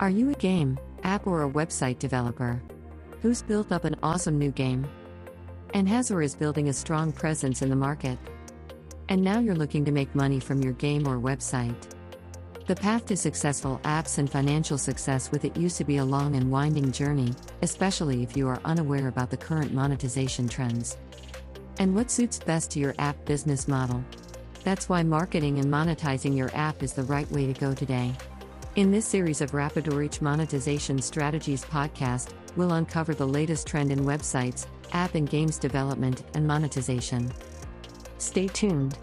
Are you a game, app, or a website developer who's built up an awesome new game and has or is building a strong presence in the market? And now you're looking to make money from your game or website. The path to successful apps and financial success with it used to be a long and winding journey, especially if you are unaware about the current monetization trends. And what suits best to your app business model? That's why marketing and monetizing your app is the right way to go today. In this series of RapidReach Monetization Strategies podcast, we'll uncover the latest trend in websites, app and games development, and monetization. Stay tuned.